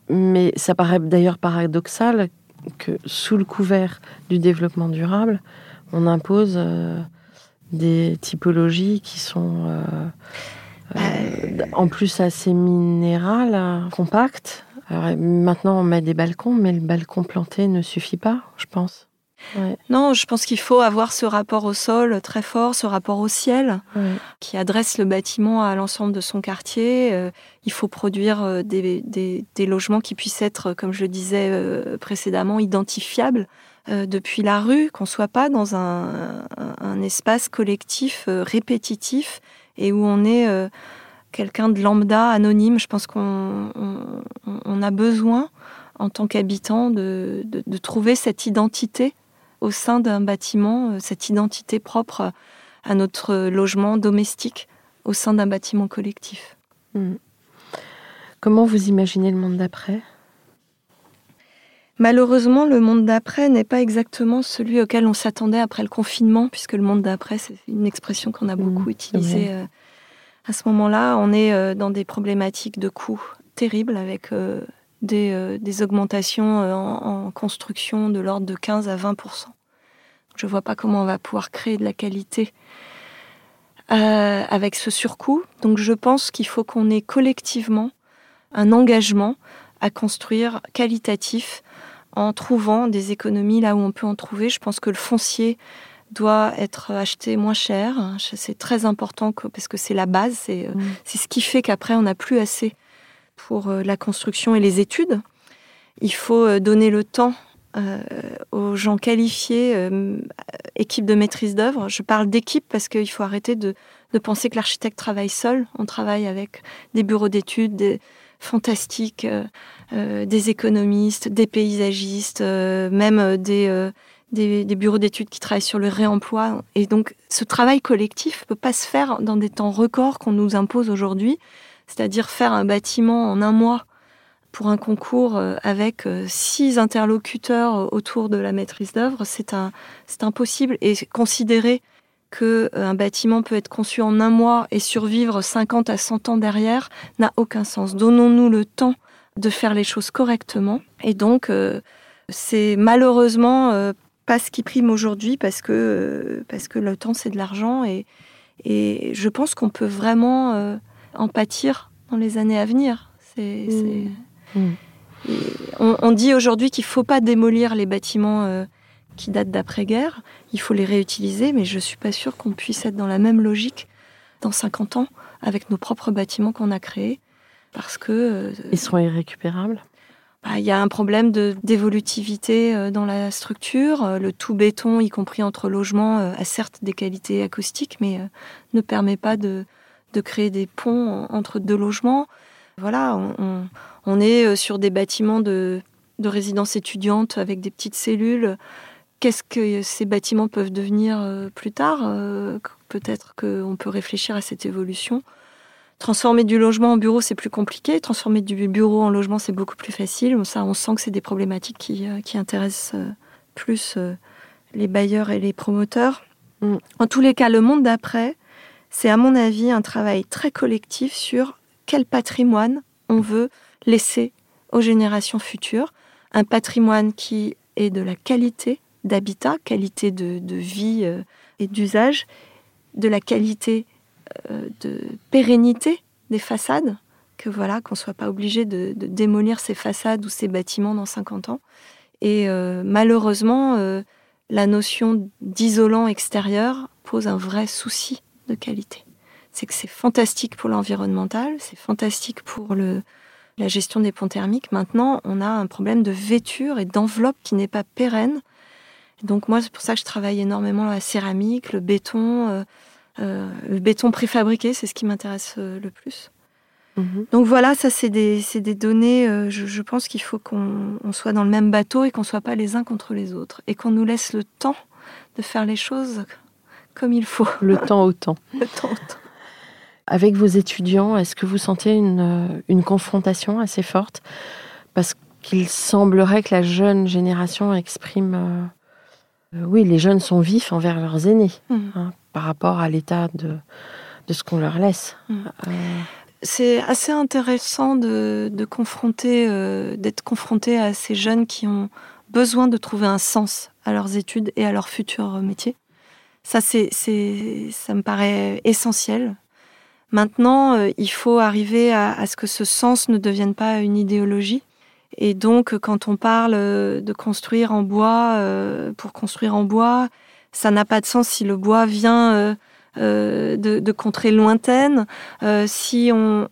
mais ça paraît d'ailleurs paradoxal que sous le couvert du développement durable, on impose euh, des typologies qui sont euh, en plus assez minérales, compactes. Alors, maintenant, on met des balcons, mais le balcon planté ne suffit pas, je pense. Ouais. Non, je pense qu'il faut avoir ce rapport au sol très fort, ce rapport au ciel, ouais. qui adresse le bâtiment à l'ensemble de son quartier. Euh, il faut produire euh, des, des, des, logements qui puissent être, comme je le disais euh, précédemment, identifiables euh, depuis la rue, qu'on soit pas dans un, un, un espace collectif euh, répétitif et où on est euh, quelqu'un de lambda, anonyme. Je pense qu'on on, on a besoin, en tant qu'habitant, de, de, de, trouver cette identité au sein d'un bâtiment, euh, cette identité propre à notre logement domestique au sein d'un bâtiment collectif. Mmh. Comment vous imaginez le monde d'après? Malheureusement, le monde d'après n'est pas exactement celui auquel on s'attendait après le confinement, puisque le monde d'après, c'est une expression qu'on a beaucoup mmh, utilisée. Euh, à ce moment-là, on est euh, dans des problématiques de coûts terribles avec euh, des, euh, des, augmentations en, construction de l'ordre de 15 à 20% Je ne vois pas comment on va pouvoir créer de la qualité avec ce surcoût. Donc je pense qu'il faut qu'on ait collectivement un engagement à construire qualitatif en trouvant des économies là où on peut en trouver. Je pense que le foncier doit être acheté moins cher. C'est très important que, parce que c'est la base, c'est mmh. ce qui fait qu'après on n'a plus assez pour euh, la construction et les études. Il faut euh, donner le temps euh, aux gens qualifiés, euh, équipe de maîtrise d'œuvre. Je parle d'équipe parce qu'il faut arrêter de, de penser que l'architecte travaille seul. On travaille avec des bureaux d'études, des fantastiques, euh, des économistes, des paysagistes, même des, des, bureaux d'études qui travaillent sur le réemploi. Et donc, ce travail collectif ne peut pas se faire dans des temps records qu'on nous impose aujourd'hui, c'est-à-dire faire un bâtiment en un mois pour un concours euh, avec euh, six interlocuteurs autour de la maîtrise d'œuvre, c'est impossible. Et considérer qu'un euh, bâtiment peut être conçu en un mois et survivre 50 à 100 ans derrière n'a aucun sens. Donnons-nous le temps de faire les choses correctement. Et donc, c'est malheureusement pas ce qui prime aujourd'hui parce que, euh, parce que le temps, c'est de l'argent. Et, et je pense qu'on peut vraiment euh, en pâtir dans les années à venir. C'est, mmh. Mmh. On, dit aujourd'hui qu'il ne faut pas démolir les bâtiments euh, qui datent d'après-guerre. Il faut les réutiliser, mais je ne suis pas sûre qu'on puisse être dans la même logique dans 50 ans avec nos propres bâtiments qu'on a créés. Parce que. Ils seront irrécupérables? Il y a un problème d'évolutivité euh, dans la structure. Euh, le tout béton, y compris entre logements, euh, a certes des qualités acoustiques, mais ne permet pas de, créer des ponts entre deux logements. Voilà, on, est sur des bâtiments de, de résidence étudiante avec des petites cellules. Qu'est-ce que ces bâtiments peuvent devenir plus tard? Peut-être qu'on peut réfléchir à cette évolution. Transformer du logement en bureau, c'est plus compliqué. Transformer du bureau en logement, c'est beaucoup plus facile. Ça, on sent que c'est des problématiques qui, euh, intéressent euh, plus euh, les bailleurs et les promoteurs. Mm. En tous les cas, le monde d'après, c'est à mon avis un travail très collectif sur quel patrimoine on veut laisser aux générations futures. Un patrimoine qui est de la qualité d'habitat, qualité de, de vie et d'usage, de la qualité de pérennité des façades, que voilà, qu'on soit pas obligé de, démolir ces façades ou ces bâtiments dans 50 ans. Et euh, malheureusement, euh, la notion d'isolant extérieur pose un vrai souci de qualité. C'est que c'est fantastique pour l'environnemental, c'est fantastique pour le, la gestion des ponts thermiques. Maintenant, on a un problème de vêture et d'enveloppe qui n'est pas pérenne. Donc moi, c'est pour ça que je travaille énormément la céramique, le béton, euh, le béton préfabriqué, c'est ce qui m'intéresse euh, le plus. Mhm. Donc voilà, ça c'est des, des, données, euh, je, pense qu'il faut qu'on soit dans le même bateau et qu'on ne soit pas les uns contre les autres. Et qu'on nous laisse le temps de faire les choses comme il faut. Le temps au temps. *laughs* le temps au temps. Avec vos étudiants, est-ce que vous sentez une, une confrontation assez forte? Parce qu'il semblerait que la jeune génération exprime... oui, les jeunes sont vifs envers leurs aînés. Mhm. Hein par rapport à l'état de, de ce qu'on leur laisse. Mm. Euh, c'est assez intéressant de, de confronter, euh, d'être confronté à ces jeunes qui ont besoin de trouver un sens à leurs études et à leur futur métier. Ça, c'est, c'est, ça me paraît essentiel. Maintenant, euh, il faut arriver à, à, ce que ce sens ne devienne pas une idéologie. Et donc, quand on parle de construire en bois, pour construire en bois, ça n'a pas de sens si le bois vient euh, euh, de, contrées lointaines, euh, si on,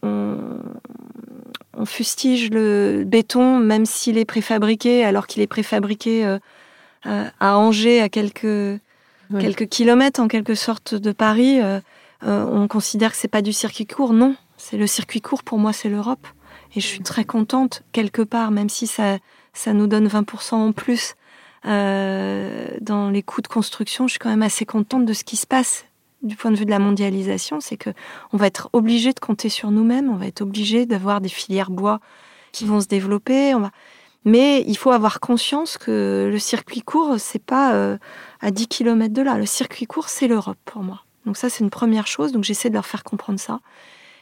fustige le béton, même s'il est préfabriqué, alors qu'il est préfabriqué à Angers, à quelques, quelques kilomètres en quelque sorte de Paris, on considère que c'est pas du circuit court. Non, c'est le circuit court pour moi, c'est l'Europe. Et je suis très contente, quelque part, même si ça, ça nous donne 20% en plus euh, dans les coûts de construction, je suis quand même assez contente de ce qui se passe du point de vue de la mondialisation. C'est que on va être obligé de compter sur nous-mêmes, on va être obligé d'avoir des filières bois qui vont se développer. Mais il faut avoir conscience que le circuit court, c'est pas euh, à 10 km de là. Le circuit court, c'est l'Europe pour moi. Donc ça, c'est une première chose. Donc j'essaie de leur faire comprendre ça.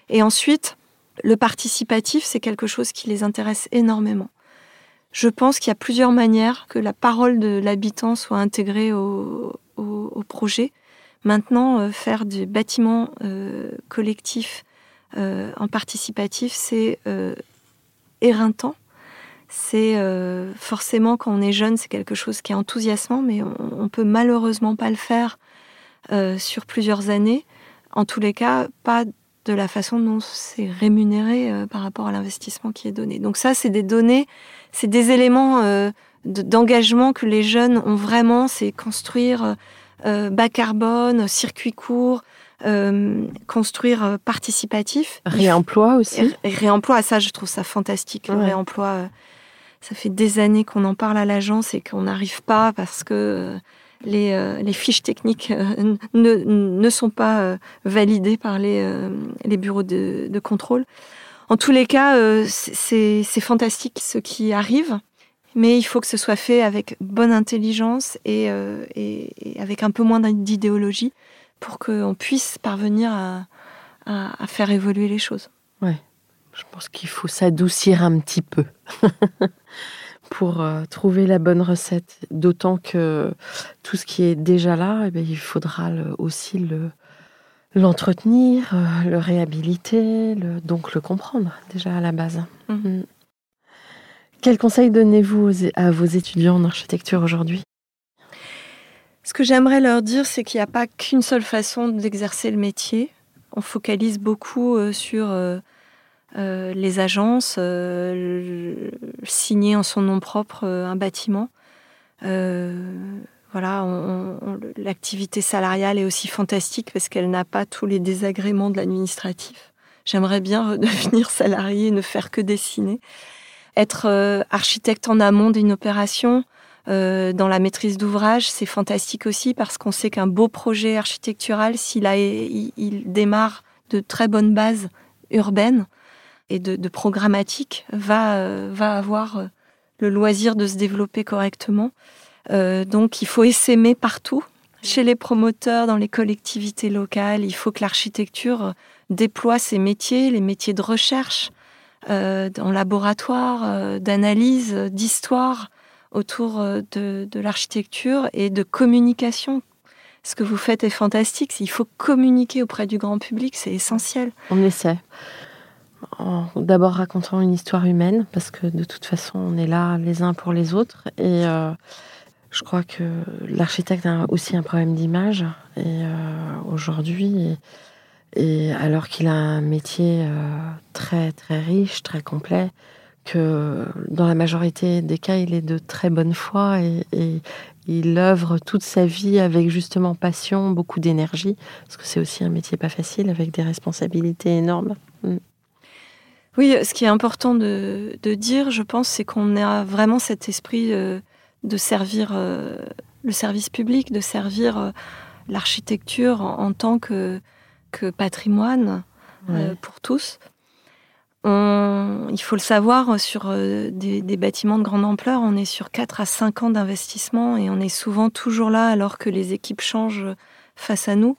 Et ensuite, le participatif, c'est quelque chose qui les intéresse énormément. Je pense qu'il y a plusieurs manières que la parole de l'habitant soit intégrée au, projet. Maintenant, euh, faire du bâtiment euh, collectif euh, en participatif, c'est éreintant. C'est forcément quand on est jeune, c'est quelque chose qui est enthousiasmant, mais on, ne peut malheureusement pas le faire sur plusieurs années. En tous les cas, pas de la façon dont c'est rémunéré euh, par rapport à l'investissement qui est donné. Donc ça, c'est des données, c'est des éléments euh, d'engagement que les jeunes ont vraiment, c'est construire euh, bas carbone, circuit court, construire participatif. Réemploi aussi. réemploi, ça, je trouve ça fantastique, le réemploi. Ça fait des années qu'on en parle à l'agence et qu'on n'arrive pas parce que les, les, fiches techniques ne, ne, sont pas validées par les, les bureaux de, contrôle. En tous les cas, c'est fantastique ce qui arrive. Mais il faut que ce soit fait avec bonne intelligence et, et, avec un peu moins d'idéologie pour qu'on puisse parvenir à, à, faire évoluer les choses. Ouais, je pense qu'il faut s'adoucir un petit peu *laughs* pour euh, trouver la bonne recette. D'autant que tout ce qui est déjà là, eh bien, il faudra aussi le, l'entretenir, euh, le réhabiliter, le, donc le comprendre déjà à la base. Mhm. Mm. Quel conseil donnez-vous à vos étudiants en architecture aujourd'hui? Ce que j'aimerais leur dire, c'est qu'il n'y a pas qu'une seule façon d'exercer le métier on focalise beaucoup euh, sur euh, euh, les agences, signer en son nom propre un bâtiment. voilà, l'activité salariale est aussi fantastique parce qu'elle n'a pas tous les désagréments de l'administratif. J'aimerais bien *laughs* devenir salarié et ne faire que dessiner. Être architecte en amont d'une opération, dans la maîtrise d'ouvrage, c'est fantastique aussi parce qu'on sait qu'un beau projet architectural, s'il il, démarre de très bonnes bases urbaines et de, programmatique, va, euh, va avoir euh, le loisir de se développer correctement. Euh, donc il faut essaimer partout, chez les promoteurs, dans les collectivités locales. Il faut que l'architecture déploie ses métiers, les métiers de recherche, en laboratoire, d'analyse, d'histoire, autour euh, de, l'architecture et de communication. Ce que vous faites est fantastique. Il faut communiquer auprès du grand public, c'est essentiel. On essaie. En d'abord racontant une histoire humaine, parce que de toute façon, on est là les uns pour les autres. Et euh, je crois que l'architecte a aussi un problème d'image. Et euh, aujourd'hui, et, alors qu'il a un métier très très riche, très complet, que dans la majorité des cas, il est de très bonne foi et, il œuvre toute sa vie avec justement passion, beaucoup d'énergie, parce que c'est aussi un métier pas facile avec des responsabilités énormes. Oui, ce qui est important de, dire, je pense, c'est qu'on a vraiment cet esprit euh, de servir euh, le service public, de servir euh, l'architecture en, tant que, patrimoine pour tous il faut le savoir, sur euh, des, bâtiments de grande ampleur, on est sur 4 à 5 ans d'investissement et on est souvent toujours là alors que les équipes changent face à nous.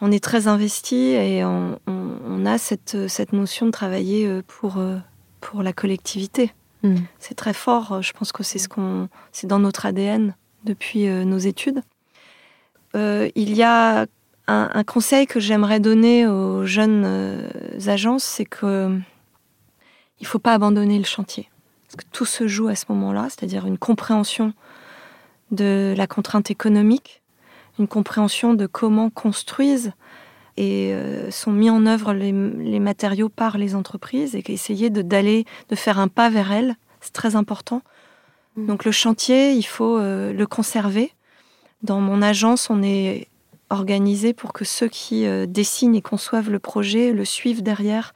On est très investi et on, a cette, notion de travailler euh, pour, euh, pour la collectivité. Hmm. C'est très fort, je pense que c'est ce qu'on, c'est dans notre ADN depuis nos études. il y a un, un conseil que j'aimerais donner aux jeunes agences, c'est que il ne faut pas abandonner le chantier. Parce que tout se joue à ce moment-là, c'est-à-dire une compréhension de la contrainte économique, une compréhension de comment construisent et euh, sont mis en œuvre les, matériaux par les entreprises et essayer de, d'aller, de faire un pas vers elles, c'est très important. Mm. Donc le chantier, il faut euh, le conserver. Dans mon agence, on est organisé pour que ceux qui euh, dessinent et conçoivent le projet le suivent derrière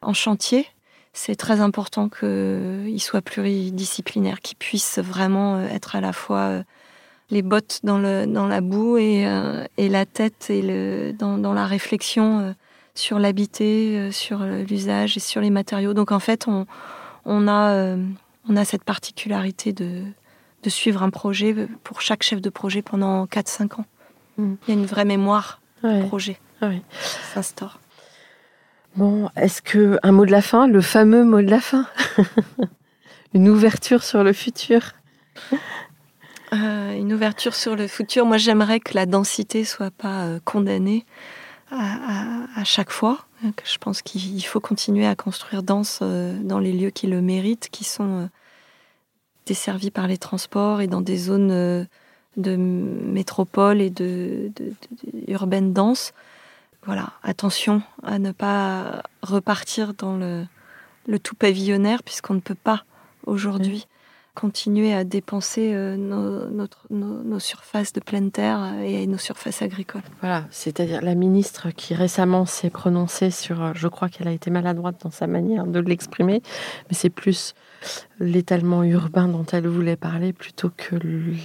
en chantier c'est très important qu'il soit pluridisciplinaire, qu'il puisse vraiment être à la fois les bottes dans, le, dans la boue et, euh, et la tête et le, dans, dans la réflexion sur l'habité, sur l'usage et sur les matériaux. Donc en fait, on, on, a, on a cette particularité de, de suivre un projet pour chaque chef de projet pendant 4-5 ans. Mm. Il y a une vraie mémoire de projet qui s'instaure. Bon, est-ce que un mot de la fin, le fameux mot de la fin, *laughs* une ouverture sur le futur? Euh, Une ouverture sur le futur. Moi, j'aimerais que la densité soit pas euh, condamnée à, chaque fois. je pense qu'il faut continuer à construire dense euh, dans les lieux qui le méritent, qui sont desservis par les transports et dans des zones de métropole et de, de, urbaines denses voilà, attention à ne pas repartir dans le, tout pavillonnaire, puisqu'on ne peut pas aujourd'hui continuer à dépenser euh, nos, nos- surfaces de pleine terre et nos surfaces agricoles. Voilà, c'est-à-dire la ministre qui récemment s'est prononcée sur, euh, je crois qu'elle a été maladroite dans sa manière de l'exprimer, mais c'est plus l'étalement urbain dont elle voulait parler plutôt que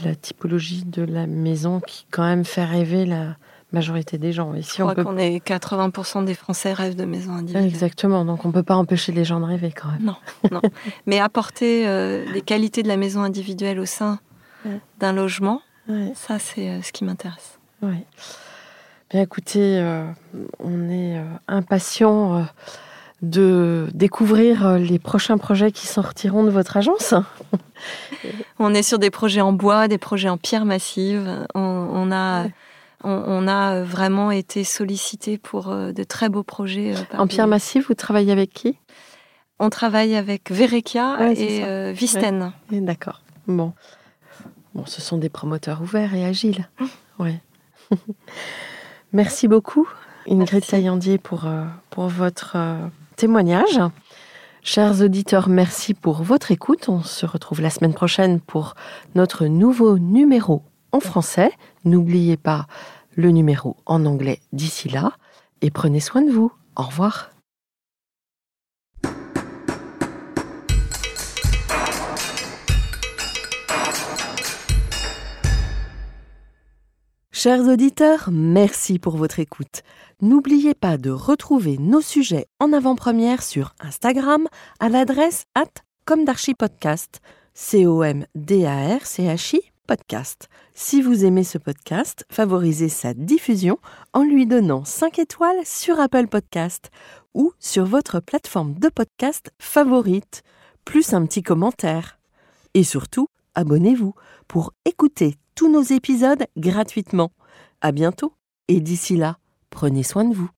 la typologie de la maison qui quand même fait rêver la majorité des gens. Et si Je on crois peut... qu'on est 80% des Français rêvent de maisons individuelles. Exactement, donc on peut pas empêcher les gens de rêver quand même. Non, non. Mais apporter euh, les qualités de la maison individuelle au sein Ouais. d'un logement, Ouais. ça c'est euh, ce qui m'intéresse. Oui. Bien écoutez, euh, on est euh, impatient de découvrir les prochains projets qui sortiront de votre agence. On est sur des projets en bois, des projets en pierre massive. On, on a, Ouais. On, on a vraiment été sollicité pour euh, de très beaux projets. euh, En des- pierre massive, vous travaillez avec qui? On travaille avec Verekia Ouais, et euh, Visten. Eh, D'accord. Bon. Bon, ce sont des promoteurs ouverts et agiles. *laughs* Oui. *laughs* Merci beaucoup, Ingrid Merci. Taillandier, pour, pour votre témoignage. Chers auditeurs, merci pour votre écoute. On se retrouve la semaine prochaine pour notre nouveau numéro en français. N'oubliez pas le numéro en anglais d'ici là. Et prenez soin de vous. Au revoir. Chers auditeurs, merci pour votre écoute. N'oubliez pas de retrouver nos sujets en avant-première sur Instagram à l'adresse at comdarchipodcast, C-O-M-D-A-R-C-H-I Si vous aimez ce podcast, favorisez sa diffusion en lui donnant 5 étoiles sur Apple Podcast ou sur votre plateforme de podcast favorite, plus un petit commentaire. Et surtout, abonnez-vous pour écouter tous nos épisodes gratuitement. À bientôt et d'ici là, prenez soin de vous.